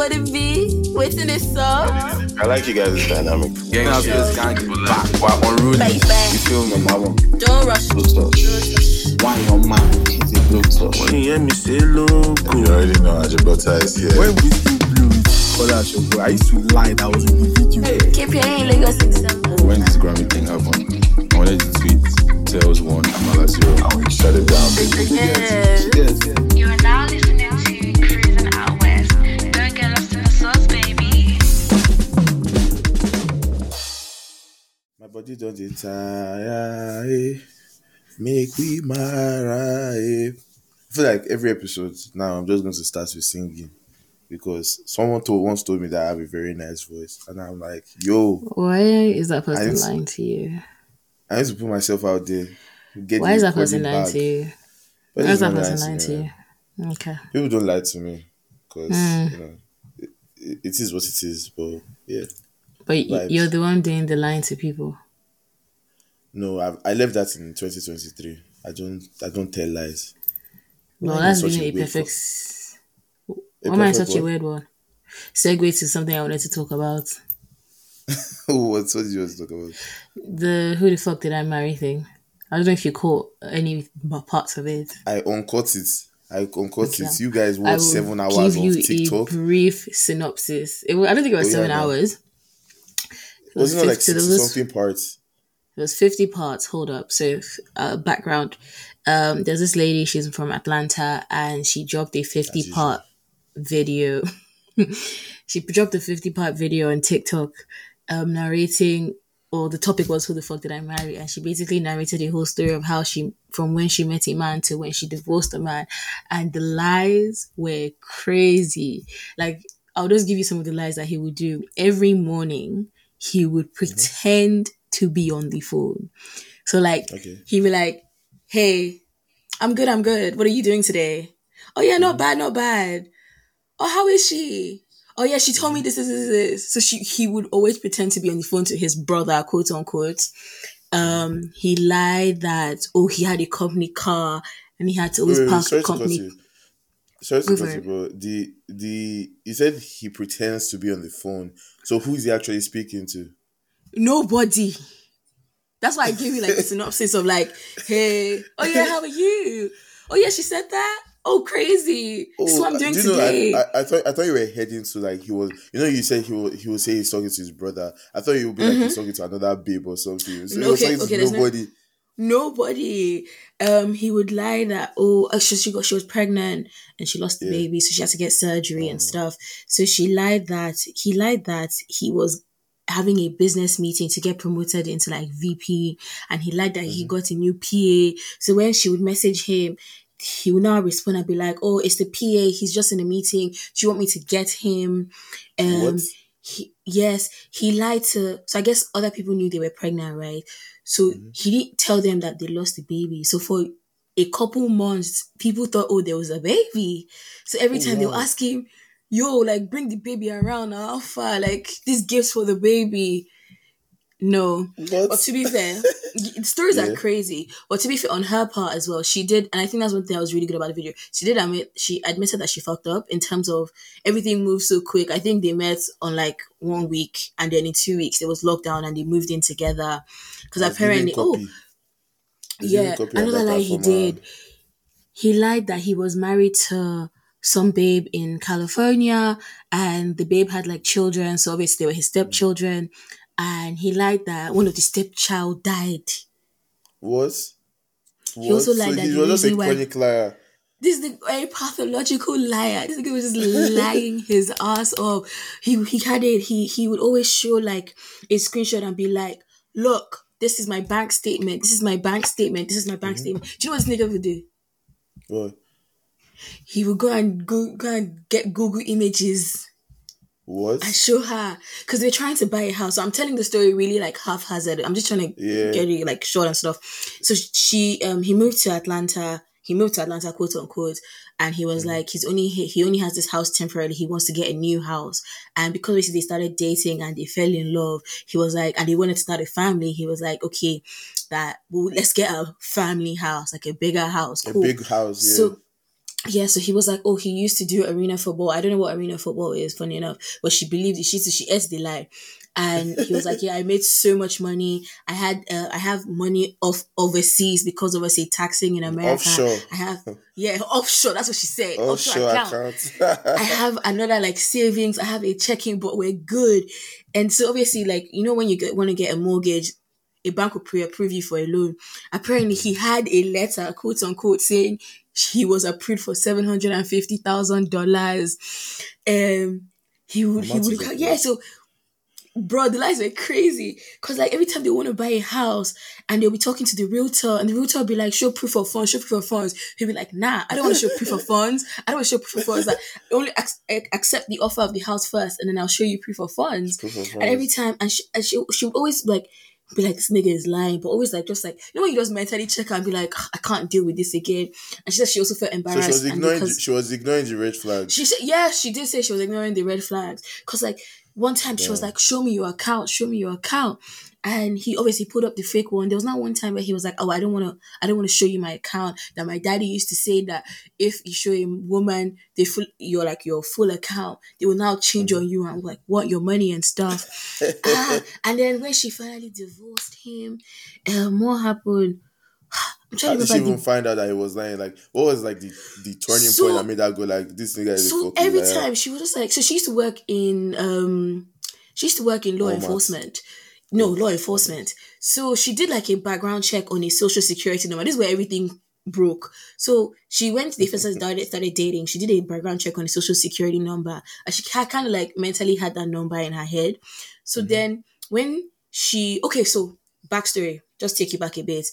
what it be? Waiting this up. I like you guys' dynamic. Gang shit. Gang back. Why unruly? Baby. You feel me? Number one, Don't rush. close touch. Why your man is a close touch? When you hear me say loco, You already know how Gibraltar is here. When whiskey blues, call out your bro. I used to lie that was in the video. Keep your in Lagos in December. When this Grammy thing happened, I wanted to tweet Tails one, Amala zero. I want you to shut it down, baby. Yes. Yes. You body don't dey tire. Eh. Make we mara. Eh. I feel like every episode now I'm just going to start with singing because someone told once told me that I have a very nice voice, and I'm like, yo, Why is that person didn't- lying to you? I need to put myself out there. Get Why is that person lying to you? But Why is that person lying to to you? Okay. People don't lie to me because Mm. you know it, it, it is what it is. But yeah, But Vibes. you're the one doing the lying to people. No, I I left that in 2023. I don't I don't tell lies. Well, Why that's really a perfect. A Why am I such a weird one? Segue to something I wanted to talk about. What's what did you want to talk about? The who the fuck did I marry thing. I don't know if you caught any parts of it. I uncut it. I uncut Okay. it. You guys I watch will seven give hours you of TikTok. a brief synopsis. It, I don't think it was Oh, yeah, seven hours. It Was it not like 50 there something parts? It was 50 parts. Hold up. So, uh, background. Um, there's this lady, she's from Atlanta, and she dropped a 50 usual. part video. she dropped a 50 part video on TikTok um, narrating, or the topic was, Who the fuck did I marry? And she basically narrated a whole story of how she, from when she met a man to when she divorced a man. And the lies were crazy. Like, I'll just give you some of the lies that he would do. Every morning, he would pretend to be on the phone. So, like, Okay. he'd be like, Hey, I'm good, I'm good. What are you doing today? Oh, yeah, Mm-hmm. not bad, not bad. Oh, how is she? Oh, yeah, she told me this, this, this, this. So she, he would always pretend to be on the phone to his brother, quote unquote. Um, he lied that, oh, he had a company car and he had to always Wait, wait, park the company. Sorry to cut you, bro. The the he said he pretends to be on the phone. So who is he actually speaking to? Nobody. That's why I gave you like the synopsis of like, hey, oh yeah, how are you? Oh yeah, she said that. Oh, crazy. this is what I'm doing do you know, today. I, I, I thought I thought you were heading to like he was. You know, you said he will he will say he's talking to his brother. I thought he would be like he's talking to another babe or something. So Mm-hmm. Okay, talking okay, to there's no- nobody. Nobody. Um, he would lie that oh, uh, she, she got she was pregnant and she lost the Yeah. baby, so she had to get surgery Oh. and stuff. So she lied that he lied that he was having a business meeting to get promoted into like VP, and he lied that he Mm-hmm. got a new PA. So when she would message him. He would now respond and be like, "Oh, it's the PA. He's just in a meeting. Do you want me to get him?" Um, What? he yes he lied to so i guess other people knew they were pregnant right so Mm-hmm. he didn't tell them that they lost the baby so for a couple months people thought oh there was a baby so every Oh, time they would wow. ask him yo like bring the baby around alpha, like these gifts for the baby no What? but to be fair, the stories Yeah. are crazy. But to be fair, on her part as well, she did, and I think that's one thing that was really good about the video. She did admit, she admitted that she fucked up in terms of everything moved so quick. I think they met on like one week, and then in two weeks there was lockdown, and they moved in together. Because apparently, oh. Yeah, another lie he uh, did. He lied that he was married to some babe in California and the babe had like children, so obviously they were his stepchildren. And he lied that one of the stepchild died. What? He also lied so that he was just a chronic liar. This is the a pathological liar. This guy was just lying his ass off. He he had it. He he would always show like a screenshot and be like, "Look, this is my bank statement. This is my bank statement. This is my bank mm-hmm. statement." Do you know what this nigga would do? What? He would go and go go and get Google images What? and show her because they're trying to buy a house. So I'm telling the story really like haphazard. I'm just trying to Yeah. get it like short and stuff. So she um he moved to Atlanta. He moved to Atlanta, quote unquote, and he Mm-hmm. was like, he's only he, he only has this house temporarily. He wants to get a new house, and because they started dating and they fell in love, he was like, and he wanted to start a family. He was like, okay, that well, let's get a family house, like a bigger house. A big house, yeah. So yeah, so he was like, oh, he used to do arena football. I don't know what arena football is, funny enough, but she believed it. She so she ate the lie, and he was like, yeah, I made so much money. I had, uh, I have money off overseas because of us say taxing in America. Offshore. I have, yeah, offshore. That's what she said. Offshore account. I have another like savings. I have a checking, but we're good. And so obviously, like you know, when you get want to get a mortgage, a bank will pre-approve you for a loan. Apparently, he had a letter, quote unquote, saying he was approved for seven hundred and fifty thousand dollars. Um, he would, he would, yeah. So, bro, the lies were crazy because like every time they want to buy a house and they'll be talking to the realtor, and the realtor will be like, "Show proof of funds, show proof of funds." He'll be like, "Nah, I don't want to show proof of funds. I don't want to show proof of funds. Like, only ac- accept the offer of the house first, and then I'll show you proof of funds." Proof of And every time, and she, and she, she would always like be like, "This nigga is lying," but always like just like you know when you just mentally check and be like, "Ah, "I can't deal with this again." And she said she also felt embarrassed. So she was ignoring. The, she was ignoring the red flags. she said, yeah, she did say she was ignoring the red flags. Cause like one time she was like, show me your account, show me your account. And he obviously put up the fake one. There was not one time where he was like, oh, I don't want to, I don't want to show you my account. That my daddy used to say that if you show a woman the full, your like your full account, they will now change on you and like want your money and stuff. Ah, and then when she finally divorced him, um, what happened? I'm trying How to did she even the find out that he was lying? Like, what was like the, the turning So- point that made her go like, this nigga is a so every liar. time she was just like so she used to work in um she used to work in law Walmart. enforcement no law enforcement. So she did like a background check on a social security number. This is where everything broke. So she went to the first started started dating. She did a background check on a social security number. And she kind of like mentally had that number in her head. So mm-hmm. then when she okay so backstory just take you back a bit.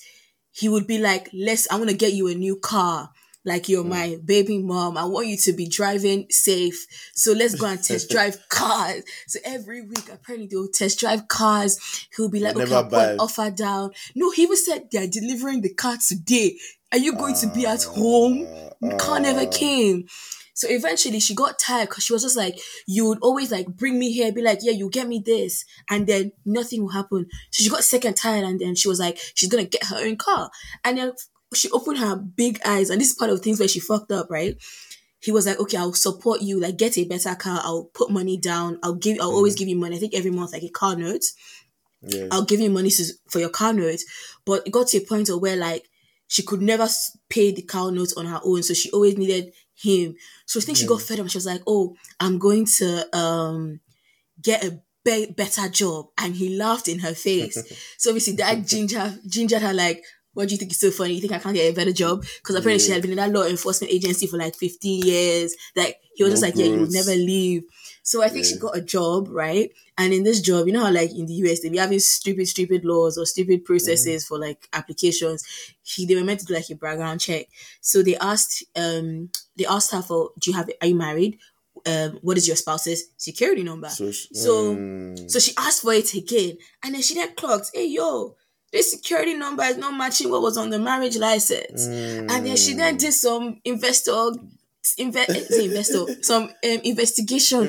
He would be like, let's, I want to get you a new car. Like you're my baby mom. I want you to be driving safe. So let's go and test drive cars. So every week, apparently they'll test drive cars. He'll be like, okay, I'll put an offer down. No, he even said they're delivering the car today. Are you going to be at home? car never Ah. came. So eventually she got tired because she was just like, you would always like bring me here, be like, yeah, you get me this. And then nothing will happen. So she got second tired and then she was like, she's going to get her own car. And then she opened her big eyes. And this is part of things where she fucked up, right? He was like, okay, I'll support you. Like get a better car. I'll put money down. I'll give, I'll always give you money. I think every month, like a car note. Yeah. I'll give you money to, for your car note. But it got to a point of where like she could never pay the car note on her own, so she always needed him. So I think she got fed up. and She was like, "Oh, I'm going to um get a be- better job," and he laughed in her face. so obviously that ginger gingered her like. What do you think is so funny? You think I can't get a better job? Because apparently she had been in that law enforcement agency for like 15 years. Like he was No just like, yeah, you would never leave. So I think she got a job, right? And in this job, you know how like in the US they be having stupid, stupid laws or stupid processes for like applications. He they were meant to do like a background check. So they asked um they asked her for do you have are you married? Um what is your spouse's security number? So, sh- So- mm, So she asked for it again. And then she then clocked, hey yo, this security number is not matching what was on the marriage license. And then she then did some investor inve- eh, investor some um, investigation.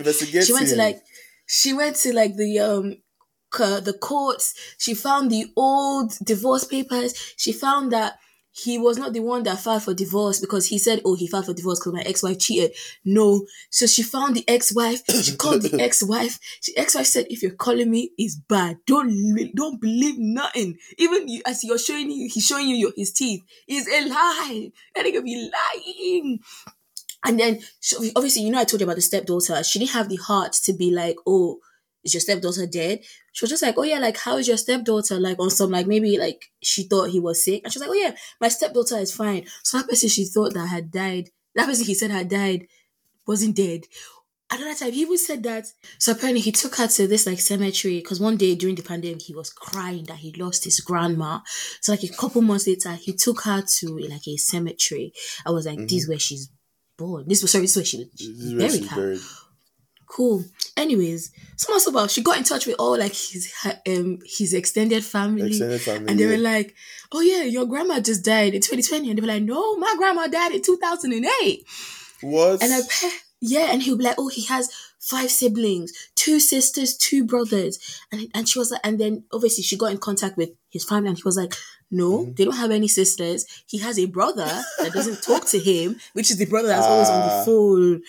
She went to like she went to like the um c- the courts. She found the old divorce papers. She found that he was not the one that filed for divorce because he said, "Oh, he filed for divorce because my ex-wife cheated." No, so she found the ex-wife. She called the ex-wife. The ex-wife said, "If you're calling me, it's bad. Don't don't believe nothing. Even you, as you're showing you, he's showing you your, his teeth. Is a lie. and That nigga be lying." And then, so obviously, you know, I told you about the stepdaughter. She didn't have the heart to be like, "Oh, is your stepdaughter dead?" She was just like, "Oh yeah, like how is your stepdaughter?" Like on some like maybe like she thought he was sick, and she was like, "Oh yeah, my stepdaughter is fine." So that person she thought that had died, that person he said had died, wasn't dead. Another time he even said that. So apparently he took her to this like cemetery because one day during the pandemic he was crying that he lost his grandma. So like a couple months later he took her to like a cemetery. I was like, "This mm-hmm. is where she's born. This was sorry, this is where she this was buried she's her." buried. Cool. Anyways, somehow somehow she got in touch with all like his her- um his extended family. Extended family. And they were like, "Oh yeah, your grandma just died in 2020." And they were like, "No, my grandma died in 2008." what? And I, yeah, and he'll be like, "Oh, he has five siblings, two sisters, two brothers," and and she was like, and then obviously she got in contact with his family, and he was like, "No, they don't have any sisters. He has a brother that doesn't talk to him, which is the brother that's always on Ah. the phone."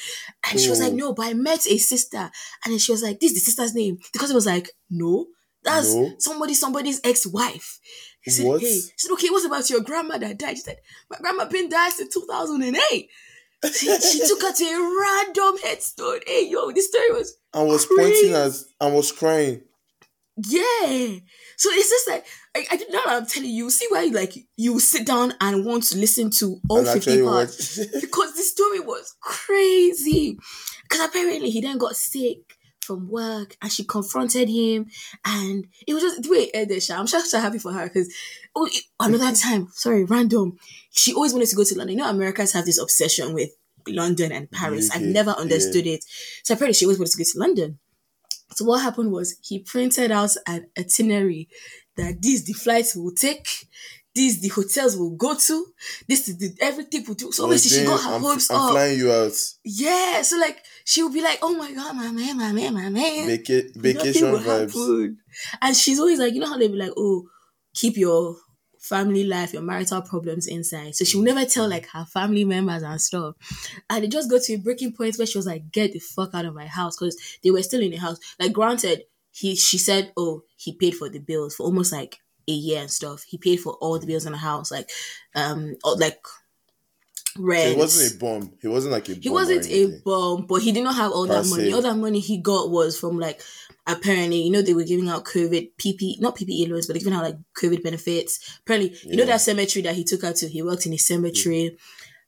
And she was like. "No, but I met a sister," and then she was like, "This is the sister's name," because it was like, "No." That's No. somebody, somebody's ex-wife. He said, What? "Hey," she said, "Okay, what about your grandma that died?" She said, "My grandma been died since 2008." She, she took her to a random headstone. Hey, yo, this story was I was Crazy. pointing as I was crying. Yeah. So it's just like I, I now that I'm telling you, see why like you sit down and want to listen to all and 50 parts because the story was crazy. Because apparently he then got sick from work and she confronted him and it was just the way it ended. Eh, sha. I'm sure so happy for her because oh, it- another time, sorry, random. She always wanted to go to London. You know, Americans have this obsession with London and Paris. I've never yeah. understood it. So apparently she always wanted to go to London. So what happened was he printed out an itinerary that these the flights will take, these the hotels will go to, this is the everything will do. So obviously she got her I'm, hopes I'm up. flying you out. Yeah, so like she would be like, "Oh my god, my man, my man, my man." Vaca- Nothing vacation vibes. happen. And she's always like, you know how they be like, "Oh, keep your family life, your marital problems inside." So she will never tell like her family members and stuff. And it just got to a breaking point where she was like, "Get the fuck out of my house," because they were still in the house. Like, granted, he she said, "Oh, he paid for the bills for almost like." A year and stuff. He paid for all the bills in the house, like, um, or like rent. He wasn't a bomb. He wasn't like a bomb. He wasn't a bum, but he did not have all Per that money. All that money he got was from like apparently, you know, they were giving out COVID PP, not PPE loans, but giving out like COVID benefits. Apparently, you know that cemetery that he took her to. He worked in a cemetery. Mm.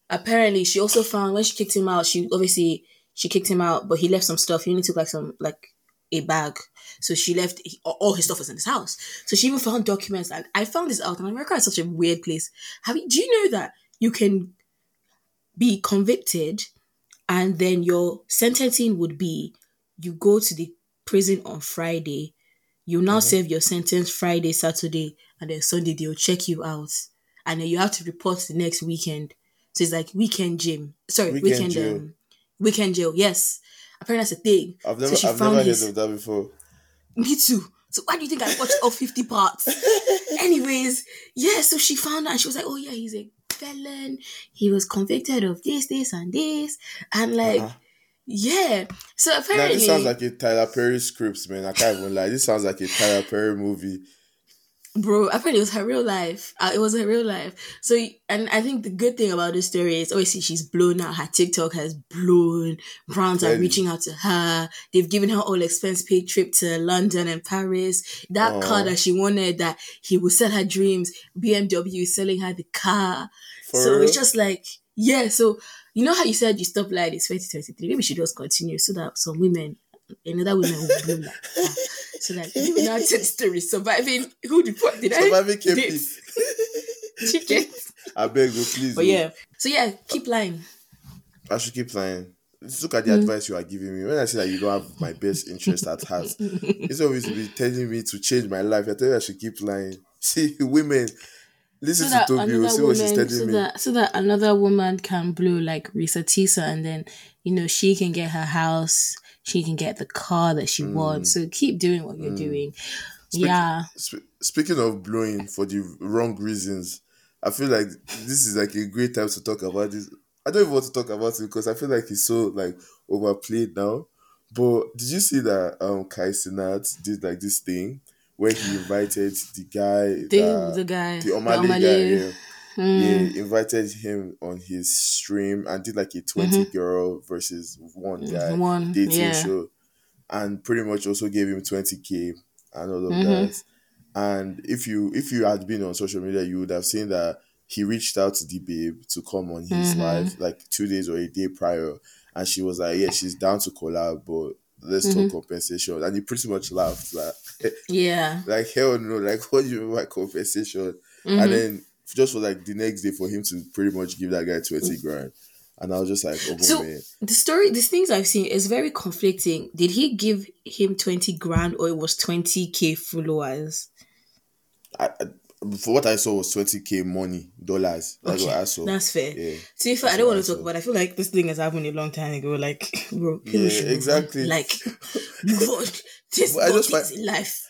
Apparently, she also found when she kicked him out. She obviously she kicked him out, but he left some stuff. He only took like some like a bag. So she left he- all his stuff was in his house. So she even found documents. And I found this out. And America is such a weird place. Have you? Do you know that you can be convicted and then your sentencing would be you go to the prison on Friday, you now serve your sentence Friday, Saturday, and then Sunday they'll check you out. And then you have to report the next weekend. So it's like weekend gym. Sorry, Weekend weekend jail. um weekend jail, yes. Apparently that's a thing. I've So never, she I've found never his- heard of that before. me too. So why do you think I watched all 50 parts? Anyways, yeah, so she found out and she was like, oh yeah, he's a felon. He was convicted of this, this, and this. And like, Uh-huh. yeah. So apparently. Now, this sounds like a Tyler Perry script, man. I can't even lie. This sounds like a Tyler Perry movie. Bro, apparently it was her real life. Uh, it was her real life. So, and I think the good thing about this story is obviously she's blown out. Her TikTok has blown. Brands are reaching out to her. They've given her all expense paid trip to London and Paris. That Aw. car that she wanted, that he would sell her dreams. BMW is selling her the car. For so it's just like, yeah. So you know how you said you stopped like in 2023? Maybe should just continue so that some women, another woman will bloom ah, like her. So that maybe now tell the story surviving who the fuck did I Surviving KP. Chicken. I beg you, please. But oh. yeah. So yeah, keep lying. I should keep lying. Just look at the mm. advice you are giving me. When I say that you don't have my best interest at heart, it's always be telling me to change my life. I tell you I should keep lying. See, women, listen So to Tobi. See what she's telling so me. that so that another woman can blow like Risa Tisa, and then you know she can get her house, she can get the car that she wants. So keep doing what you're doing. yeah, Sp- speaking of blowing for the wrong reasons, I feel like this is like a great time to talk about this. I don't even want to talk about it because I feel like it's so like overplayed now. But did you see that um Kai Cenat did like this thing where he invited the guy the that- the guy, the Omah Lay guy, Omah Lay. yeah. Mm. yeah, invited him on his stream and did like a 20 girl versus one guy Mm-hmm. One, dating yeah. show and pretty much also gave him 20k and all of Mhm. that. And if you if you had been on social media, you would have seen that he reached out to the babe to come on his Mhm. live like two days or a day prior, and she was like, "Yeah, she's down to collab, but let's Mm-hmm. talk compensation." And he pretty much laughed like, Yeah, like hell no, like what do you mean by compensation? Mhm. And then just for like the next day for him to pretty much give that guy twenty grand, and I was just like, oh So- man, the story, these things I've seen is very conflicting. Did he give him twenty grand or it was twenty k followers? I, I, for what I saw was twenty k money dollars. That's what I saw. That's fair. Yeah. To be fair, I don't want to talk about. it. I feel like this thing has happened a long time ago. Like, bro, Yeah, should move on. exactly. Like, move on. This I just find- in life.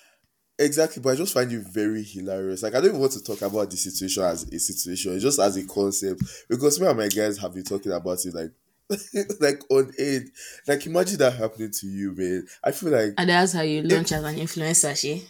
Exactly, but I just find you very hilarious. Like I don't even want to talk about the situation as a situation, just as a concept, because me and my guys have been talking about it like. like on aid, like imagine that happening to you, man. I feel like And that's how you launch as an influencer, she.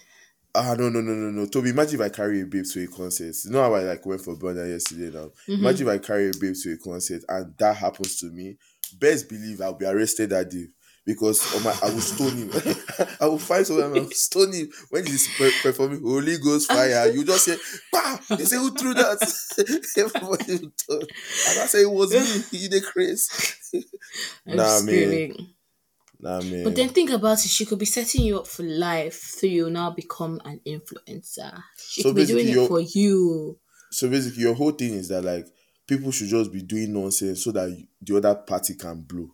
Ah no no no no no Tobi, imagine if I carry a babe to a concert. You know how I like went for Burna yesterday now. Imagine if I carry a babe to a concert and that happens to me. Best believe I'll be arrested that day. Because on my, I will stone him. I will find someone and stone him when he's per- performing Holy Ghost fire. You just say, "Bah!" They say, "Who threw that?" Everybody will talk. And I say, "It was me." He the craze. Nah, man. screaming. Nah, man. But then think about it, she could be setting you up for life so you now become an influencer. She So could be doing it for you. So basically, your whole thing is that like people should just be doing nonsense so that the other party can blow.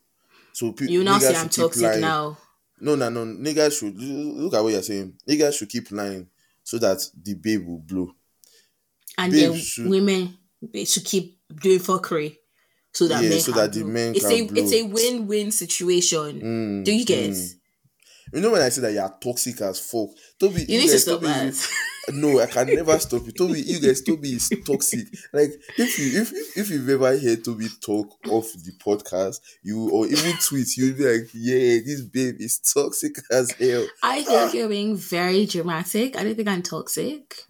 So pe- You now say I'm toxic lying. now. No, no, no. Niggas should look at what you're saying. Niggas should keep lying so that the babe will blow. And Babe then should- women should keep doing fuckery. So that Yeah, men so can that the men it's can a blow. it's a win-win situation. Mm, Do you get? mm. You know when I say that you're toxic as fuck, Tobi, You need to guys, stop Tobi, that. No, I can never stop you. Tobi, you guys, Tobi is toxic. Like if you if if, you've ever heard Tobi talk off the podcast, you or even tweet, you'll be like, yeah, this babe is toxic as hell. I think ah. you're being very dramatic. I don't think I'm toxic.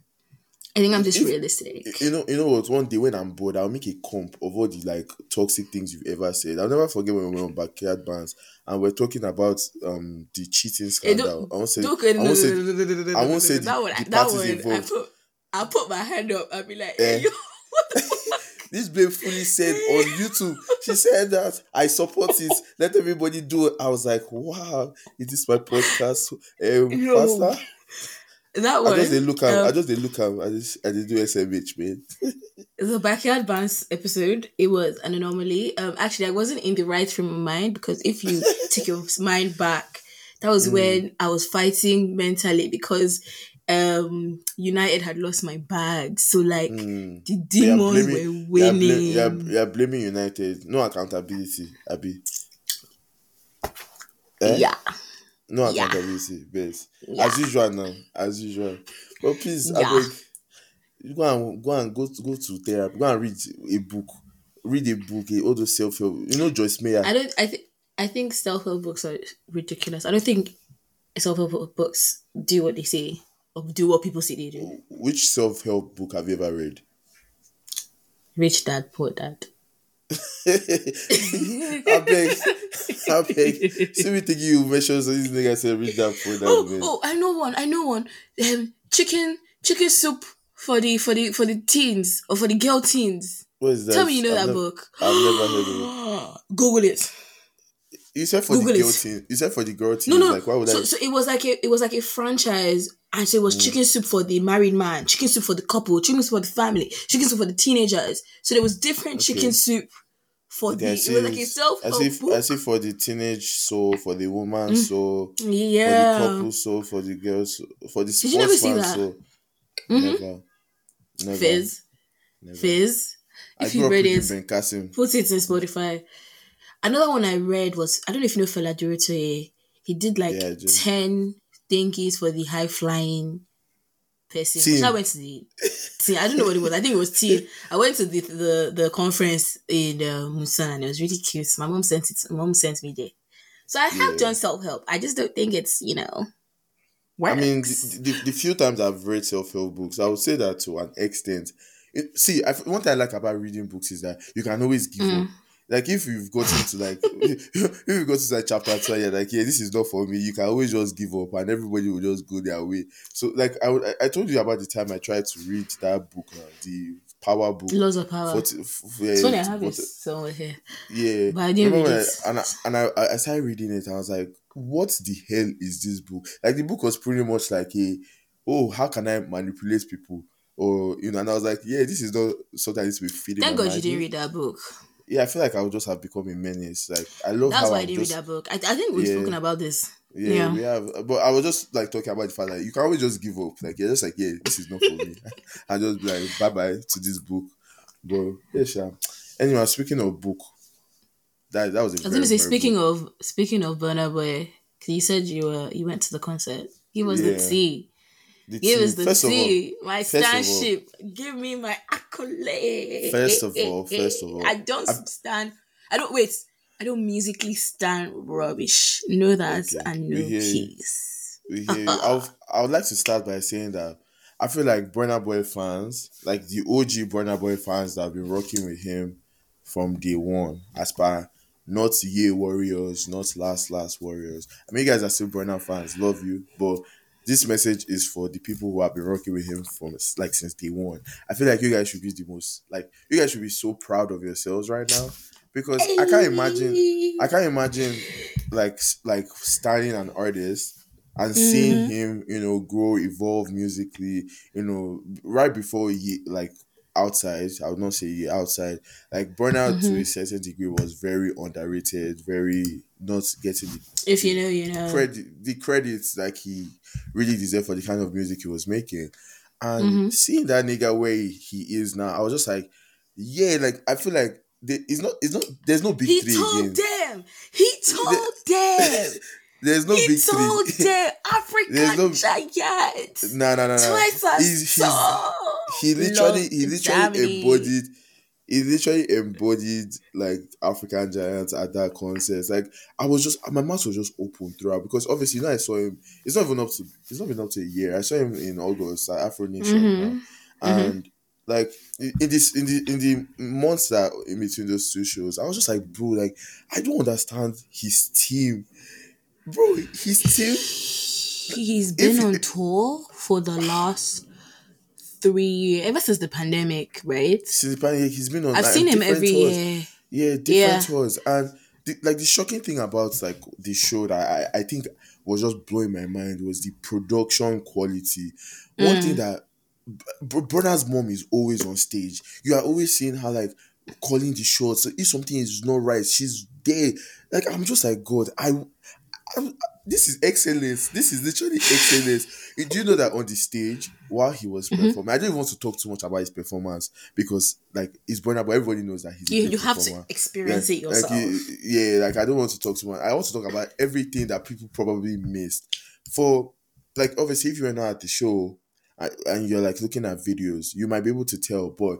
I think I'm just If- realistic. You know, you know what? One day when I'm bored, I'll make a comp of all the like toxic things you've ever said. I'll never forget when we were on backyard bands and we're talking about um the cheating Eh, scandal. I won't say, Don't- I won't say, no, no, no, no, no, no, I won't say that one. That parties one. I involved. put. I put my hand up. I'll be like, Eh. hey, yo. this babe fully said on YouTube, she said that I support it. Let everybody do it. I was like, wow, is this my podcast? Um, Yo, pastor? That one. I just they look at, I um, just they look at, I just I just do SMH, man. the backyard bounce episode it was an anomaly um actually i wasn't in the right frame of mind because if you take your mind back that Mm. was when i was fighting mentally because um united had lost my bag so like Mm. the demons blaming- were they are bla- winning are- they are blaming United. No accountability, Abby. Eh? yeah No Yeah. accountability, best. Yeah. As usual now, as usual. But please, Yeah. I beg, you go and go and go to, go to therapy. Go and read a book. Read a book, a all those self help. You know Joyce Meyer. i don't i think i think self-help books are ridiculous i don't think self-help books do what they say or do what people say they do Which self help book have you ever read? rich dad poor dad I beg, I beg. See me thinking you mentioned so this nigga said read that for that oh, man. oh, I know one. I know one. Um, chicken, chicken soup for the for the for the teens or for the girl teens. What is that? Tell me you know I've that nev- book. I've never heard of it. Google it. You said for Google the girl it. team. You said for the girl team. No, no. Like why would so, I? so it was like a it was like a franchise, and so it was Mm. chicken soup for the married man, chicken soup for the couple, chicken soup for the family, chicken soup for the teenagers. So there was different Okay. chicken soup for Okay, the. I It was like a self I help see. book. I see for the teenage soul, for the woman soul, for the couple soul, for the girls, for the you never sports see that? soul. Mhm. Never. Never. Fizz, Never. Fizz. I If grew you up read it, put it in Spotify. Another one I read was I don't know if you know Fela Durotoye. He did like Yeah, ten thingies for the high flying person. So I went to the teen. I don't know what it was. I think it was teen. I went to the the, the conference in uh, Musan and it was really cute. My mom sent it. My mom sent me there. So I have Yeah. done self help. I just don't think it's you know. I mean, the, the, the few times I've read self help books, I would say that to an extent. It, see, I, one thing I like about reading books is that you can always give Mm. up. Like if you've gotten to like if you've got to like chapter two, you're like, yeah, this is not for me. You can always just give up, and everybody will just go their way. So, like I, I- told you about the time I tried to read that book, uh, the Power book. Laws of power. 40 f- f- yeah, it's funny I have it somewhere here. yeah, But I didn't Remember read it. I, and I, and I, I started reading it. and I was like, "What the hell is this book?" Like the book was pretty much like a, "Oh, how can I manipulate people?" Or you know, and I was like, "Yeah, this is not something I need to be feeding." Thank God you didn't read that book. Yeah, I feel like I would just have become a menace. Like I love That's how why I didn't just, read that book. I, I think we've Yeah. spoken about this. Yeah, Yeah. we have. But I was just like talking about the fact that you can always just give up. Like you're just like, yeah, this is not for me. I just be like, bye bye to this book. But yeah, sure. Anyway, speaking of book, that that was a I was gonna say, speaking memorable- of speaking of Burna Boy, 'cause you said you were you went to the concert. He was Yeah. the tea. The Give tea. us the first of all, tea, my first of all- standship. Give me my accolade. First of all, first of all, I don't I've- stand. I don't wait. I don't musically stand rubbish. Know that Okay, and we no hear we hear you. I I would like to start by saying that I feel like Burna Boy fans, like the OG Burna Boy fans that have been rocking with him from day one, as per not Ye Warriors, not Last Last Warriors. I mean, you guys are still Burna fans, love you, but this message is for the people who have been rocking with him from like since day one. I feel like you guys should be the most like you guys should be so proud of yourselves right now because I can't imagine I can't imagine like like starting an artist and seeing mm-hmm. him, you know, grow, evolve musically, you know, right before he like outside. I would not say he outside. Like burnout to a certain degree was very underrated, very not getting the If you know, you know. credit the credits like he really deserved for the kind of music he was making. And Mm-hmm. seeing that nigga where he is now, I was just like, yeah, like I feel like it's not it's not there's no big He three told again. them. He told them. There's no he big told three. them. African no- giants. No, no, no, no. Twice as He's, he's. He literally, he literally embodied, he literally embodied like African giants at that concert. Like I was just, my mouth was just open throughout because obviously, you know, I saw him. It's not even up to, it's not been up to a year. I saw him in August at Afro Nation, Mm-hmm. now. and like in in this, in the in the months that in between those two shows, I was just like, bro, like I don't understand his team, bro. His team. He's been If- on tour for the last three ever since the pandemic, right? Since the pandemic, he's been on. I've like, seen him every tours. year. Yeah, different Yeah. tours. And the, like the shocking thing about like the show that I, I think was just blowing my mind was the production quality. One Mm. thing that Br- Burna's mom is always on stage. You are always seeing her like calling the shots. So if something is not right, she's there. Like I'm just like God. I, I'm, this is excellence. This is literally excellence. You- Do you know that on the stage while he was Mm-hmm. performing? I don't even want to talk too much about his performance because like it's Burna, but everybody knows that he's You you have to experience it Like, yourself. you- yeah, like I don't want to talk too much. I want to talk about everything that people probably missed. For like, obviously, if you're not at the show and- and you're like looking at videos, you might be able to tell. But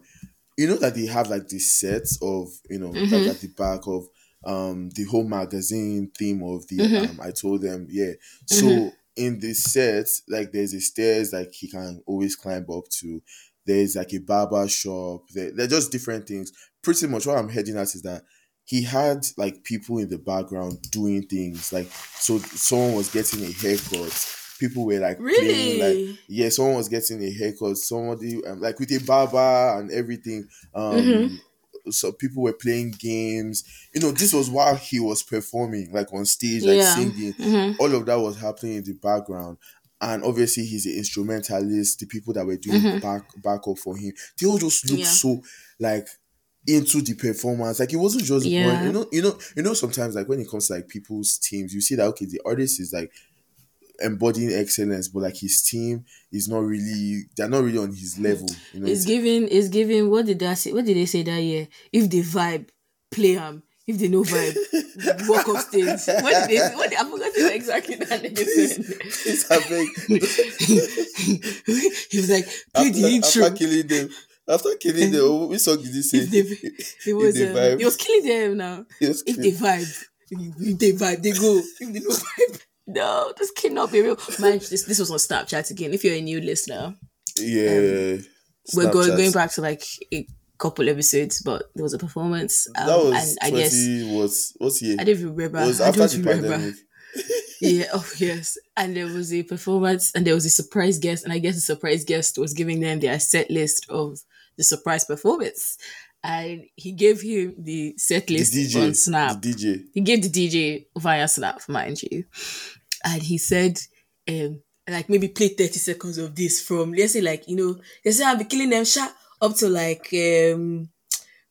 you know that they have like these sets of you know Mm-hmm. like at the back of um the whole magazine theme of the Mm-hmm. um I told them yeah. So in this set, like there's a stairs like he can always climb up to. There's like a barber shop. There, they're just different things. Pretty much what I'm heading at is that he had like people in the background doing things. Like so someone was getting a haircut. People were like playing, like yeah, someone was getting a haircut. Somebody um, like with a barber and everything. Um, Mm-hmm. So people were playing games. You know, this was while he was performing, like on stage, like Yeah. singing. Mhm. All of that was happening in the background. And obviously, he's an instrumentalist. The people that were doing Mhm. back backup for him, they all just looked Yeah. so like into the performance. Like it wasn't just Yeah. one. You know, you know, you know. Sometimes, like when it comes to like people's teams, you see that okay, the artist is like embodying excellence, but like his team is not really. They're not really on his level. You know, It's giving it's giving what did that say what did they say that year? If they vibe, play them. If they no vibe, walk off stage. What did they what did, I forgot exactly that nigga said. Please, I beg. he was like, play after, the intro. after killing them, after killing them, which song did he say? If they, he was they um, vibe. he was killing them now. If they vibe, if they vibe, they go. If they no vibe, no, this cannot be real. Man, this this was on Snapchat again. If you're a new listener, yeah, we're going going back to like a couple episodes, but there was a performance. Um, That was and I guess twenty. What's year? I don't remember. It was I don't the remember. pandemic. Yeah, oh yes. And there was a performance and there was a surprise guest, and I guess the surprise guest was giving them their set list of the surprise performance. And he gave him the set The list DJ, on Snap. the DJ. He gave the DJ via Snap, mind you. And he said, um, like maybe play 30 seconds of this from let's say like, you know, they say I'll be killing them shot up to like um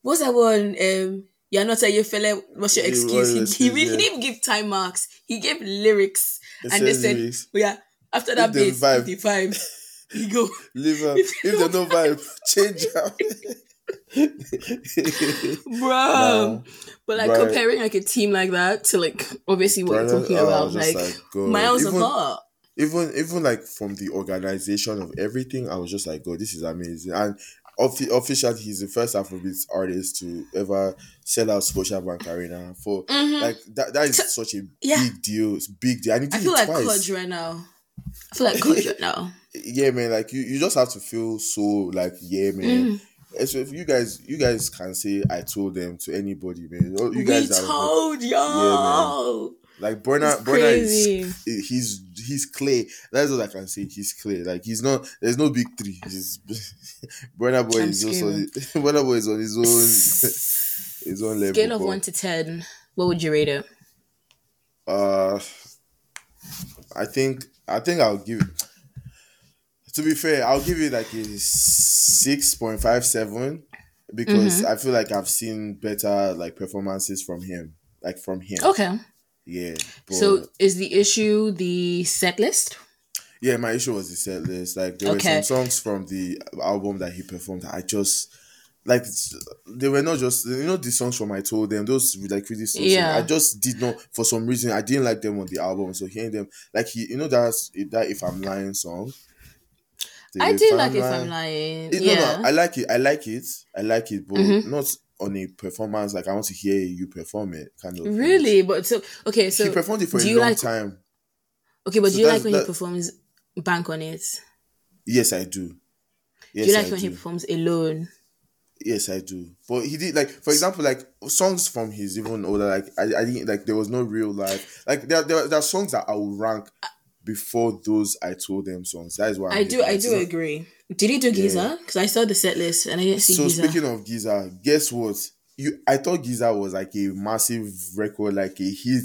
what's that one? Um you're not a fella, what's your excuse? He, is he, re- he didn't give time marks, he gave lyrics. It and they said, lyrics. oh, yeah, after that they base, vibe. 55, you go. Leave them. If they don't vibe, change out. Bro. Nah, but like right. comparing like a team like that to like obviously what Brother, you're talking oh, about, like, like, miles Even- apart. even even like from the organization of everything, I was just like, "God, this is amazing." And offi- officially, he's the first Afrobeat artist to ever sell out Scotiabank Arena for like that. That is such a Mm-hmm. Yeah. big deal. It's big deal. He I feel like twice. Right now. I feel like Kodge right now. yeah, man. Like you, you just have to feel so like yeah, man. Mm. So if you guys, you guys can say I told them to anybody, man. You We guys are told y'all. like Burna. It's Burna is he's he's clay. That's all I can say. He's clay. Like he's not. There's no big three. He's, boy I'm is also screaming. Burna boy is on his own his own level. Scale of but, one to ten, what would you rate it? Uh, I think I think I'll give. To be fair, I'll give it like a six point five seven because Mm-hmm. I feel like I've seen better like performances from him, like from him. Okay. Yeah. But, So is the issue the set list? yeah, my issue was the set list. Like there Okay. were some songs from the album that he performed. that I just like they were not just you know the songs from I told them those with like really songs. Yeah. I just did not for some reason I didn't like them on the album. So hearing them like he you know that's that if I'm lying song. The I do like if I'm lying. It- yeah. No, no, I like it. I like it. I like it, but Mhm. not on a performance. Like I want to hear you perform it, kind of. really? But so okay, so he performed it for a long like time. okay, but So do you like when that- he performs bank on it? Yes, I do. Yes, do you like I when do. he performs alone? Yes, I do. But he did like, for example, like songs from his even older. Like I, I didn't like there was no real life. Like there, there, there are songs that I will rank before those I told them songs. That is why I do I do agree. Did he do Giza? Because I saw the set list and I didn't see So Giza. speaking of Giza, guess what? You, I thought Giza was like a massive record, like a hit.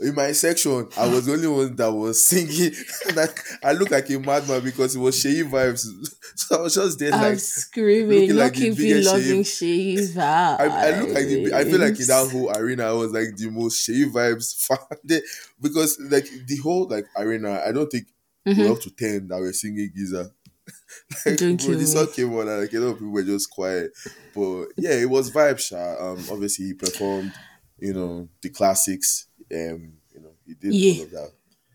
In my section, I was the only one that was singing, and I, I looked like a madman because it was Seyi Vibez. So I was just there, I'm like screaming. looking like the keep biggest loving Shay's vibe. I, I look like the, I feel like in that whole arena I was like the most Seyi Vibez fan because like the whole like arena I don't think Mhm. we're up to ten that were singing Giza. like, Don't bro, me. song came on and like a lot of people were just quiet, but yeah, it was vibe. Sha. Um, obviously he performed, you know, the classics. Um, you know, he did Yeah. all of that.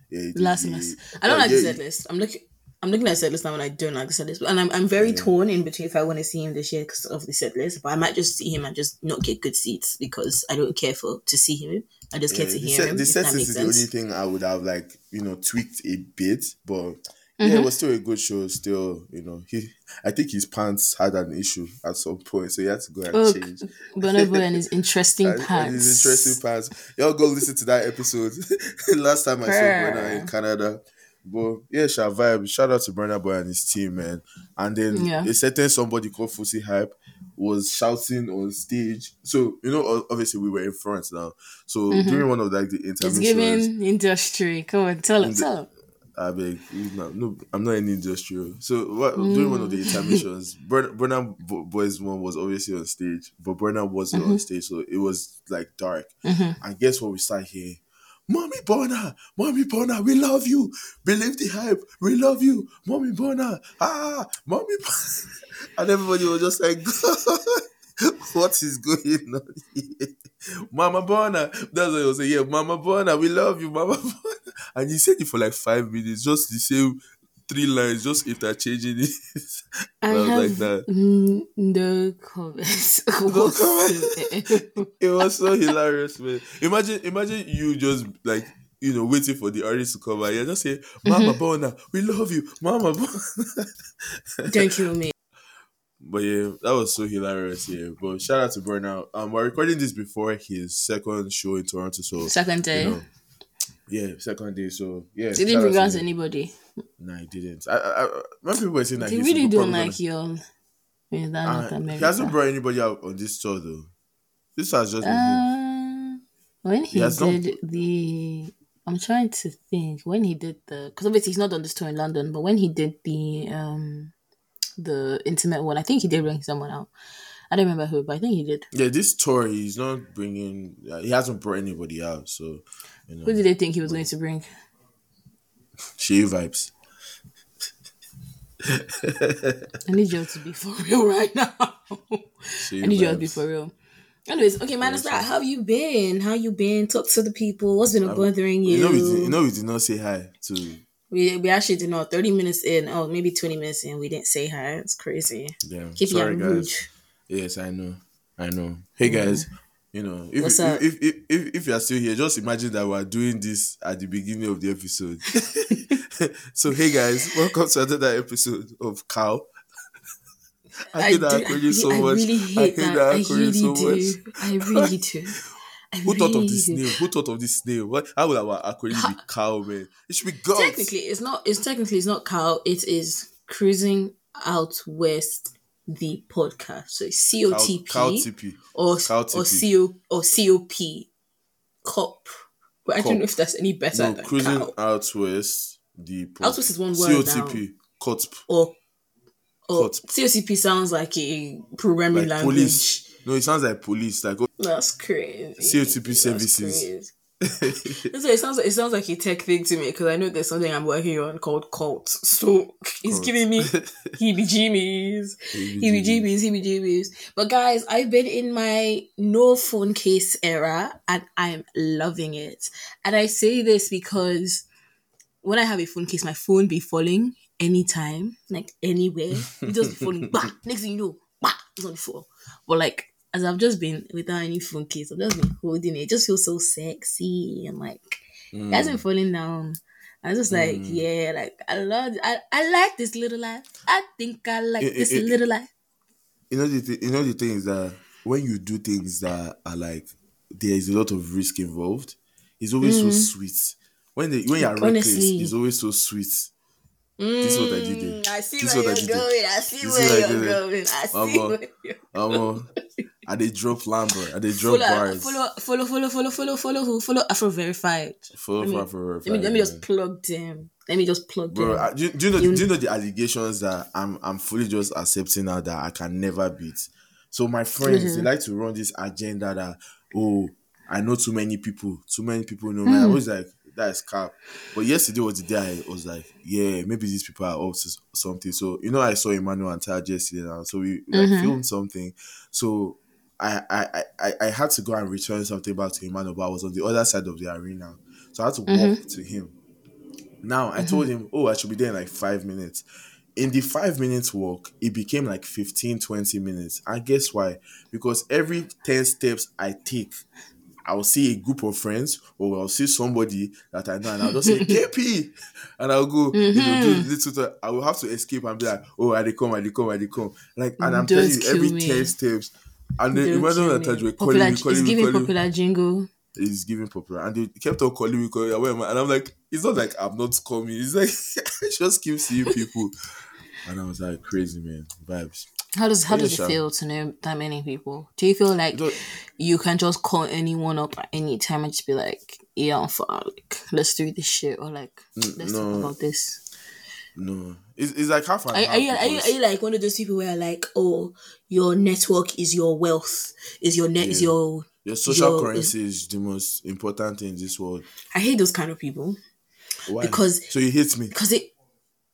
Yeah, he did list. I don't uh, like yeah, the set list. I'm looking. I'm looking at the set list now, and I don't like the set list. And I'm, I'm very torn in between if I want to see him this year because of the set list. But I might just see him and just not get good seats because I don't care for to see him. I just care Yeah, to hear set, him. the set list is the only thing I would have like you know tweaked a bit, but yeah, Mm-hmm. it was still a good show. Still, you know, he I think his pants had an issue at some point, so he had to go and Oh, change. Burna Boy and his interesting And- and pants. his interesting pants. Y'all go listen to that episode. Last time I saw. Burna in Canada. But yeah, Sha vibe. Shout out to Burna Boy and his team, man. And then Yeah. a certain somebody called Fussy Hype was shouting on stage. So you know, obviously we were in front now. So during one of like the Mm-hmm. It's giving industry. Come on, tell him. Tell him. I beg, not, no, I'm not in industrial. So what, during one of the hmm. intermissions, Burn, Burna Boy's one was obviously on stage, but Burna wasn't on mm-hmm. stage, so it was like dark. Mm-hmm. And guess what? We start hearing, "Mommy Burna, Mommy Burna, we love you. Believe the hype, we love you, Mommy Burna. Ah, Mommy." Burna." And everybody was just like, "What is going on here?" Mama Burna. That's what he was saying. Yeah, Mama Burna, we love you, Mama Burna. And he said it for like five minutes, just the same three lines, just interchanging it. I I was have like that. n- no comments. No whatsoever. It was so hilarious, man. Imagine, imagine you just like you know waiting for the artist to come out. You just say, "Mama Mm-hmm. Burna, we love you, Mama Burna." Don't kill me. But yeah, that was so hilarious. Yeah, but shout out to Burnout. Um, we're recording this before his second show in Toronto, so Second day. you know, yeah, second day. So yeah, Didn't bring out to anybody. No, he didn't. I, I, when people were saying that They he's really don't like you. In that North Uh, he hasn't brought anybody out on this tour though. This has just been. Uh, when he not- did the, I'm trying to think when he did the, because obviously he's not on this tour in London, but when he did the um the intimate one, I think he did bring someone out. I don't remember who, but I think he did. Yeah, this tour he's not bringing. Uh, he hasn't brought anybody out, so you know, Who did they think he was going to bring? she vibes. I need you all to be for real right now. She I need you all to be for real. Anyways, okay, minus that, how you been? How you been? Talk to the people. What's been bothering you? You know, we did, you know, we did not say hi to. We we actually did not. Thirty minutes in, oh maybe twenty minutes in, we didn't say hi. It's crazy. Yeah. Keep Sorry, rude. guys. Yes, I know. I know. Hey guys, you know, if What's if, if, if if if you are still here, just imagine that we're doing this at the beginning of the episode. so hey guys, welcome to another episode of Cow. I hate that acronym so I much. really hate that. I acronym really so do. much. I really do. Who thought of this name? Who thought of this name? What? How would our acronym be cow, man? It should be goat. Technically, it's not. It's technically it's not Cal. It is cruising out west. The podcast. So it's C O cow, cow or Cow or TP. C O or C O P. Cop. But I Cop. don't know if that's any better No, cruising cow. out west. The Out west is one word COTP. COTP. or or Cut. COCP sounds like a programming Like language. police. No, it sounds like police. Like oh, That's crazy. COTP That's services. crazy. That's it sounds like it sounds like a tech thing to me because I know there's something I'm working on called cult. So it's Cult. giving me heebie-jeebies, heebie-jeebies, heebie-jeebies. But guys, I've been in my no phone case era and I'm loving it. And I say this because when I have a phone case, my phone be falling anytime, like anywhere. It just be falling. Bah! Next thing you know, bah! It's on the floor. But like, as I've just been without any phone case, I've just been holding it. It just feels so sexy and like it hasn't fallen down. I was just like, yeah, like I love, I, I like this little life. I think I like eh, this eh, little life. you know the th- you know the thing is that when you do things that are like there is a lot of risk involved, it's always so sweet. When they when you're reckless, Mm. It's always so sweet. This is what I did. there. Mm, I see This is where what I you're going. I see where what I you're going. I see Omo. where you're Um, and they drop Lambert, and they drop follow, bars. follow, follow, follow, follow, follow, follow who? Follow Afro Verified. Follow Let me- for- for- Let me, let me just plug them. Let me just plug Bro, them. I- do, you- do you know? You- do you know the allegations that I'm I'm fully just accepting now that I can never beat? So my friends Mm-hmm. they like to run this agenda that oh I know too many people, too many people know me. I Mm. was like that is cap. But yesterday was the day I was like, yeah, maybe these people are up to something. So you know, I saw Emmanuel and Taj yesterday now, so we like, Mm-hmm. filmed something. So. I, I, I- I, had to go and return something back to Emmanuel, but I was on the other side of the arena. So I had to walk Mm-hmm. to him. Now I told him, oh, I should be there in like five minutes. In the five minutes walk, it became like 15, 20 minutes. And guess why? Because every 10 steps I take, I'll see a group of friends or I'll see somebody that I know and I'll just say, KP! And I'll go, you know, do little, to- I will have to escape and be like, oh, I they come, I they come, I they come. Like, and I'm telling Don't you, every me. 10 steps, and then Don't Emmanuel kill and me. Taj were calling Popular, me, calling it's me, giving calling me popular jingle. is giving popular and they kept on calling me calling me, and I'm like it's not like I'm not coming it's like I just keep seeing people and I was like crazy man vibes How does how does it feel to know that many people? Do you feel like you can just call anyone up at any time and just be like, "Yeah, I'm fine. Like, let's do this shit," or like, mm, "Let's no. talk about this." No it's, it's like half and Are, half are, you, are, you, are you like one of those people where like, oh, your network is your wealth, is your net, is your. your social your- currency is the most important thing in this world I hate those kind of people why Because- so you hate me because it.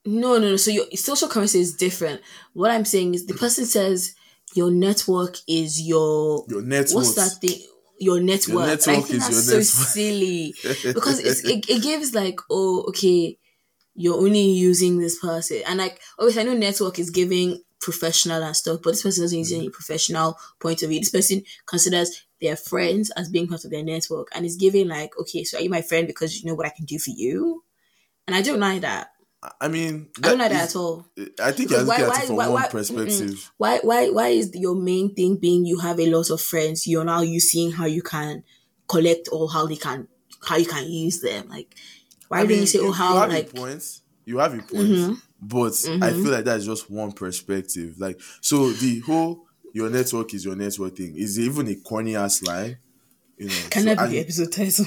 No, no, no. So your social currency is different. What I'm saying is the person says your network is your your network. what's that thing? Your network. I network think is that's your so silly because it's, it, it gives like, oh, okay, you're only using this person, and like, obviously, I know network is giving professional and stuff, but this person doesn't use mm. any professional point of view. This person considers their friends as being part of their network, and is giving like, okay, so are you my friend because you know what I can do for you? And I don't like that. I mean I don't like is- that at all. I think you're Because looking at it from one perspective why why why is your main thing being you have a lot of friends you're now you seeing how you can collect or how they can how you can use them like why I don't you say oh how have like Mm-hmm. your points. You have your points, but I feel like that is just one perspective. Like, so the whole your network is your network thing is even a corny ass line. You know, can so, that be the episode title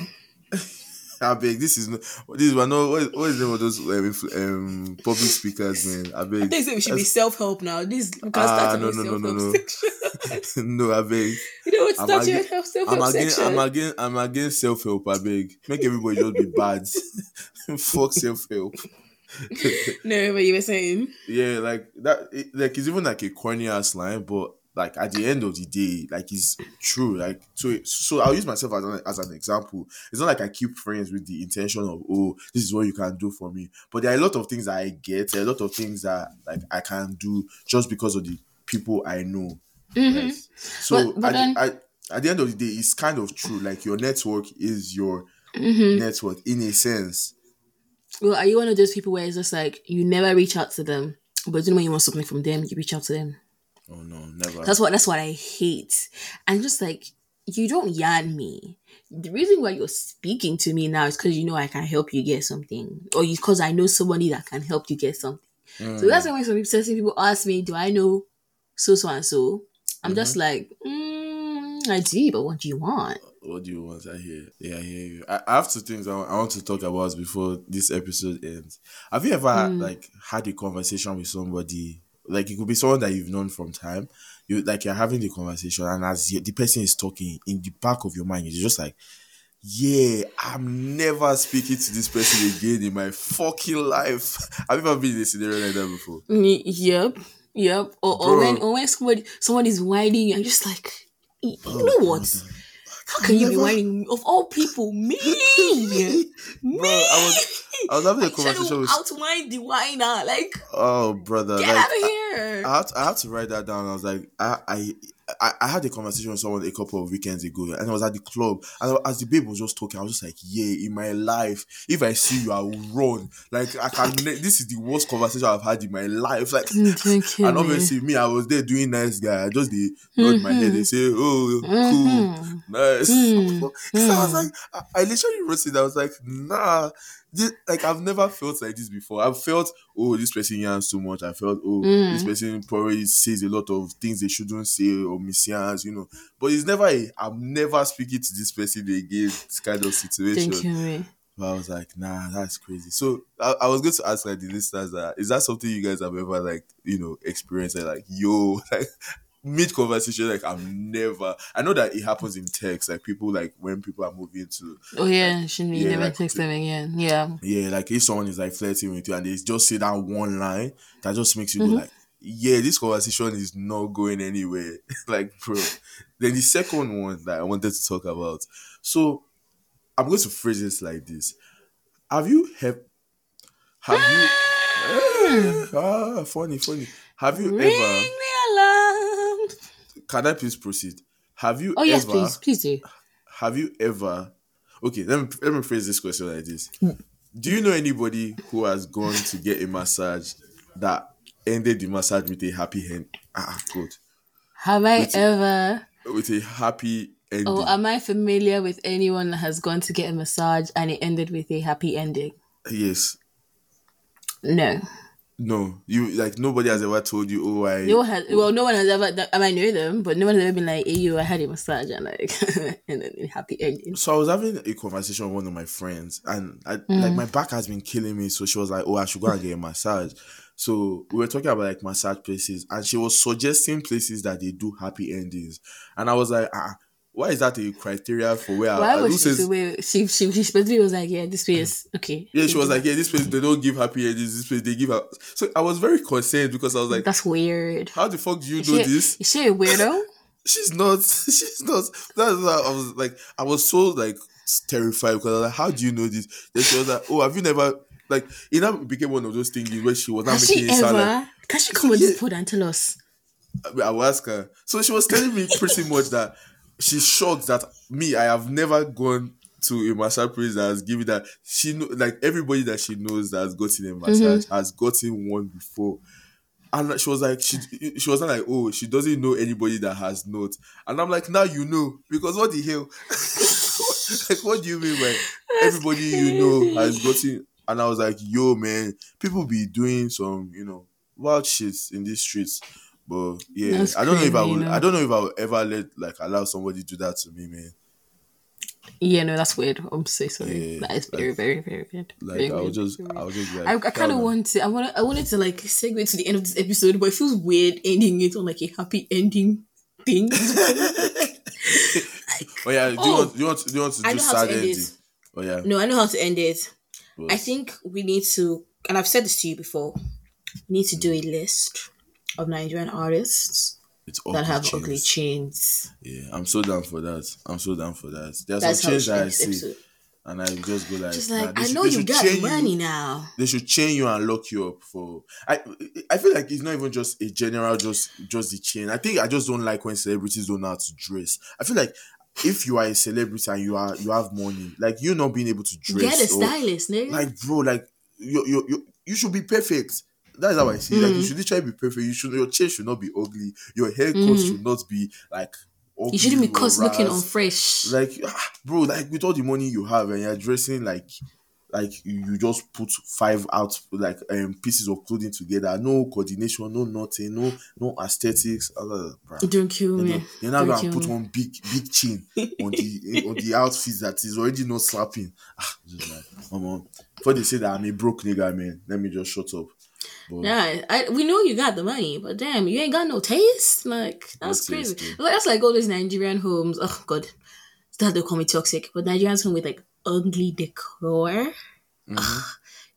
I beg, this is no, this is one. No, what, what is the name of those um, um, public speakers, man? I beg. they say we should be self-help now this we can Ah, start no, a no, no, no, no. no, I beg. you know what start your against- help I'm self-help against, section I'm against, I'm against self help. I beg. Make everybody just be bad. Fuck self help. no what you were saying Yeah, like that. It, like it's even like a corny ass line, but like at the end of the day, like it's true. Like so, so I'll use myself as an, as an example. It's not like I keep friends with the intention of oh, this is what you can do for me. But there are a lot of things that I get. There are a lot of things that like I can do just because of the people I know. Yes. So Mm-hmm. But- but at, the, at, at the end of the day, it's kind of true. Like your network is your Mm-hmm. network in a sense. Well, are you one of those people where it's just like you never reach out to them, but then when you want something from them, you reach out to them? Oh no, never. That's what that's what I hate. And just like you don't yarn me. The reason why you're speaking to me now is because you know I can help you get something, or because I know somebody that can help you get something. Mm. So that's why when some people, certain people ask me, "Do I know so so and so?" I'm Mm-hmm. just like, mm, "I do, but what do you want?" What do you want? I hear. Yeah, I hear you. I, I have two things I, I want to talk about before this episode ends. Have you ever like had a conversation with somebody? Like it could be someone that you've known from time. You like you're having the conversation, and as you, the person is talking, in the back of your mind, you're just like, "Yeah, I'm never speaking to this person again in my fucking life." i've you ever been in a scenario like that before? Yep, yep. Or, or when or when somebody someone is whining, I'm just like, you Oh, know what? How can you be whining of all people? Me, me. Bro, I was I was having a I conversation with outwine the whiner. Like, oh brother, get like out of here. I had, to, I had to write that down. I was like, I, I, I, I had a conversation with someone a couple of weekends ago, and I was at the club, and as the babe was just talking, I was just like, yeah, in my life, if I see you, I will run. Like I can. This is the worst conversation I've had in my life. Like, and obviously me, I was there doing nice guy. I just they nod my head. They say, oh, Mm-hmm. cool, nice. so I was like, I, I literally wrote it. I was like, nah. This, like I've never felt like this before. I've felt, oh, this person yarns too much. I felt, oh, this mm. person probably says a lot of things they shouldn't say or misyans, you know. But it's never I'm never speaking to this person again. This kind of situation. Thank you. But I was like, nah, that's crazy. So I, I was going to ask like the listeners that is that something you guys have ever like, you know, experienced? Like, like yo, like mid conversation, like I'm never. I know that it happens in text, like people like when people are moving to, Oh yeah, shouldn't Yeah, never like- text them again? Yeah. yeah, like if someone is like flirting with you and they just say that one line, that just makes you Mm-hmm. go like, yeah, this conversation is not going anywhere. like, bro. Then the second one that I wanted to talk about. So I'm going to phrase this like this. Have you have have you ah funny funny have you Ring ever. Can I please proceed? Have you ever Oh yes, please, please do. have you ever okay let me let me phrase this question like this do you know anybody who has gone to get a massage that ended the massage with a happy end ah good Have I ever? with a happy ending Oh, am I familiar with anyone that has gone to get a massage and it ended with a happy ending? yes No. No you like nobody has ever told you oh I No one has. Well, no one has ever. I might know them, but no one has ever been like, "Hey, you, I had a massage and like, and then happy ending." so I was having a conversation with one of my friends, and I, like my back has been killing me. So she was like, "Oh, I should go and get a massage." So we were talking about like massage places, and she was suggesting places that they do happy endings, and I was like, "Ah, why is that a criteria for where?" Why I, was she? says- So she she she specifically was like, "Yeah, this place, mm. okay." yeah, she was like, "Yeah, this place they don't give happy endings. This place they give." her So I was very concerned because I was like, "That's weird." "How the fuck do you Is know she, this?" is she a weirdo? she's not she's not that's why I was like I was so like terrified because I was like how do you know this then she was like oh have you never like it now became one of those things where she was not Has making she it sound like ever? Can she come on this pod and tell us? I will ask her so she was telling me pretty much that she's shocked that me I have never gone to a massage place that has given that she know like everybody that she knows that has gotten a massage mm-hmm. has gotten one before and she was like, she she was not like, oh, she doesn't know anybody that has not. And I'm like, now you know because what the hell? like, what do you mean by everybody you know has gotten? And I was like, yo, man, people be doing some, you know, wild shit in these streets. But yeah, That's I don't know if I would. you know. I don't know if I would ever let like allow somebody to do that to me, man. Yeah, no, that's weird. I'm so sorry. Yeah, that is very, very, very weird. Like Very I was weird. just, I was just like, I, I kind of want to. I want. I wanted to like segue to the end of this episode, but it feels weird ending it on like a happy ending thing. Oh yeah, do you Oh, want, do you want, do you want to I do know how to sad end ending? it. Oh yeah, no, I know how to end it. Well, I think we need to, and I've said this to you before. We need to do a list of Nigerian artists that have chains. ugly chains. Yeah, I'm so down for that. I'm so down for that. There's That's some chains that I see, episode. and I just go like, Just like they I should- know you got money you. now. They should chain you and lock you up for. I I feel like it's not even just a general just just the chain. I think I just don't like when celebrities don't know how to dress. I feel like if you are a celebrity and you are you have money, like you not being able to dress, Get a or- stylist, nigga. like bro, like you you you, you should be perfect. That's how I see. it. Like you Mm. should literally be perfect. You should your chair should not be ugly. Your haircut should not be like. Mm. you shouldn't be caught looking unfresh. Like, ah, bro, like with all the money you have and you're dressing like, like you, just put five out like um pieces of clothing together. No coordination, no nothing, no no aesthetics. Uh. Don't kill me. you're not gonna put me. one big big chin on the on the outfit that is already not slapping. Ah, just like, come on. Before they say that I'm a broke nigga, man, let me just shut up. But Yeah, I, we know you got the money, but damn, you ain't got no taste. Like that's No crazy. taste, Like, that's like all those Nigerian homes. Oh god, that they call me toxic, but Nigerians home with like ugly decor. Mm-hmm. Ugh,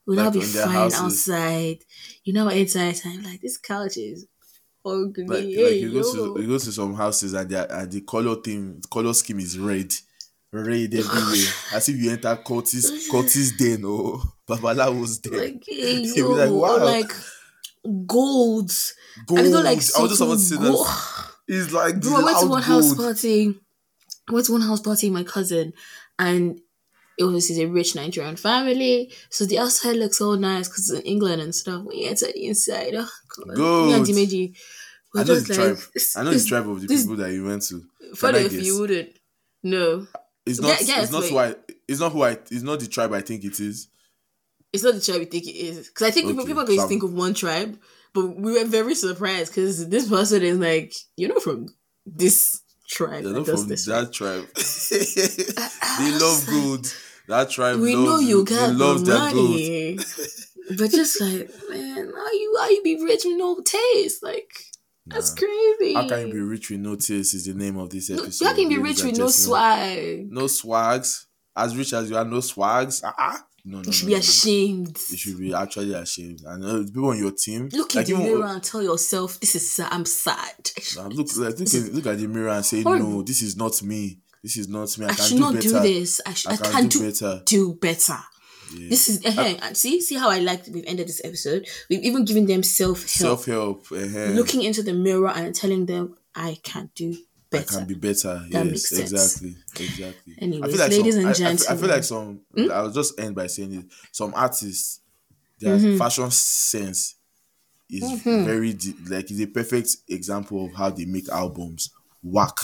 Will Like not be fine houses. outside. You know, inside time like this couch is ugly. like, like you go to you go to some houses and, they and the color theme color scheme is red red everywhere as if you enter Curtis Curtis den or Babalawo's den like hey, yo, like, wow. like gold. gold And it's not like I was just about to say gold. that it's like Bro, I went to one house party. I went to one house party with my cousin, and it was a rich Nigerian family. So the outside looks all nice because it's in England and stuff. When you enter the inside, oh god, me and Dimeji, I know the like, tribe I know the tribe of the this- people that you went to Funny if you wouldn't. No, it's not guess, it's not who I it's not who I it's not the tribe I think it is it's not the tribe we think it is. Because I think people, Okay, people to think of one tribe, but we were very surprised because this person is like, you're not from this tribe. they're that not from this that tribe they love gold that tribe we know you they got love the money, but just like man, how you how you be rich with no taste? Like that's crazy. How can you be rich with no taste is the name of this No, episode. you can be rich with no swag. No swags. As rich as you are, no swags. Ah, no, no, You should no, be ashamed. You should be actually ashamed. And uh, people on your team, Look in like the even- mirror and tell yourself, "This is. I'm sad. look, like, look, at, look at the mirror and say, Horrible. no, this is not me. This is not me. I, I can should do not better. do this. I, sh- I I, can can't do do better." Do better. Yeah. This is uh, see see how I like we've ended this episode. We've even given them self help, Self help. Uh, looking into the mirror and telling them, "I can't do I can be better. Yes, exactly, exactly. Anyways, ladies some, and gentlemen, I, feel- I, feel like some. I'll just end by saying it. Some artists, their Mm-hmm. fashion sense is very like is a perfect example of how they make albums. Whack,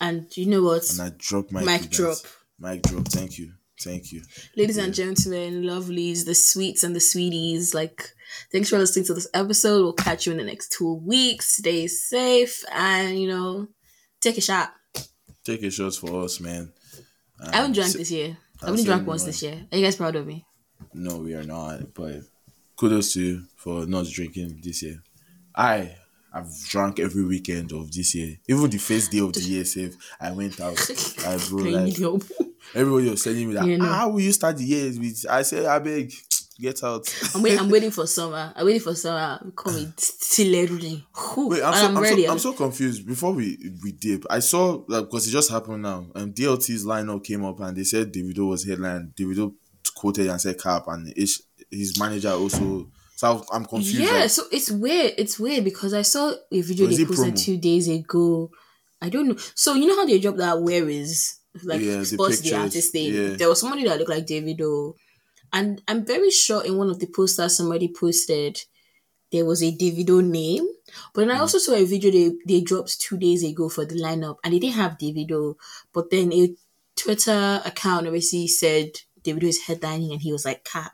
And you know what? and I drop my Mic drop. Mic drop. Thank you, thank you. Ladies and gentlemen, lovelies, the sweets and the sweeties, like, thanks for listening to this episode. We'll catch you in the next two weeks. Stay safe and, you know, take a shot. Take a shot for us, man. I haven't drank so- this year. I've only say drank once this year. Are you guys proud of me? No, we are not. But kudos to you for not drinking this year. I have drunk every weekend of this year. Even the first day of the year, save I went out. I bro, like everybody was telling me that Yeah, no. ah, how will you start the year with? I said, I beg, get out. I'm, wait, I'm waiting for summer. I'm waiting for summer. Call me Tillerly. Wait, I'm, so, I'm I'm, ready. so, I'm so confused. Before we we dip, I saw like because it just happened now. Um, DLT's lineup came up and they said Davido was headline. Davido quoted and said cap, and his, his manager also. So I'm confused. Yeah, so it's weird. It's weird because I saw a video they posted promo? two days ago. I don't know. So you know how they drop that where is like Yeah, the sports the pictures, artist thing. yeah. There was somebody that looked like Davido, and I'm very sure in one of the posters somebody posted there was a Davido name. But then I Hmm. also saw a video they they dropped two days ago for the lineup, and they didn't have Davido. But then a Twitter account obviously said Davido is headlining, and he was like cap.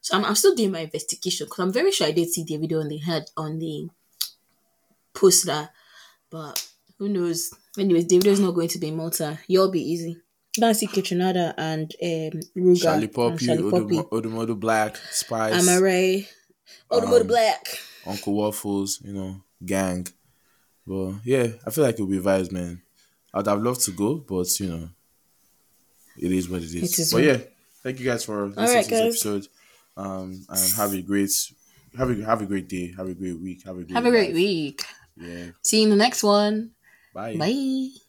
So I'm, I'm still doing my investigation because I'm very sure I did see Davido on the head on the poster, but who knows? Anyways, Davido is not going to be in Malta. You'll be easy. Nancy Kitchenada and um, Ruger Charlie Poppy, Shallipopi. Odumo- Odumodu Black, Spice. Oh, the Um, Black. Uncle Waffles, you know, gang. But yeah, I feel like it'll be vibes, man. I'd have loved to go, but you know, it is what it is. It is but yeah, thank you guys for listening right, to this guys. episode. Um, and have a great have a have a great day. Have a great week. Have a great Have a great life. week. Yeah. See you in the next one. Bye. Bye.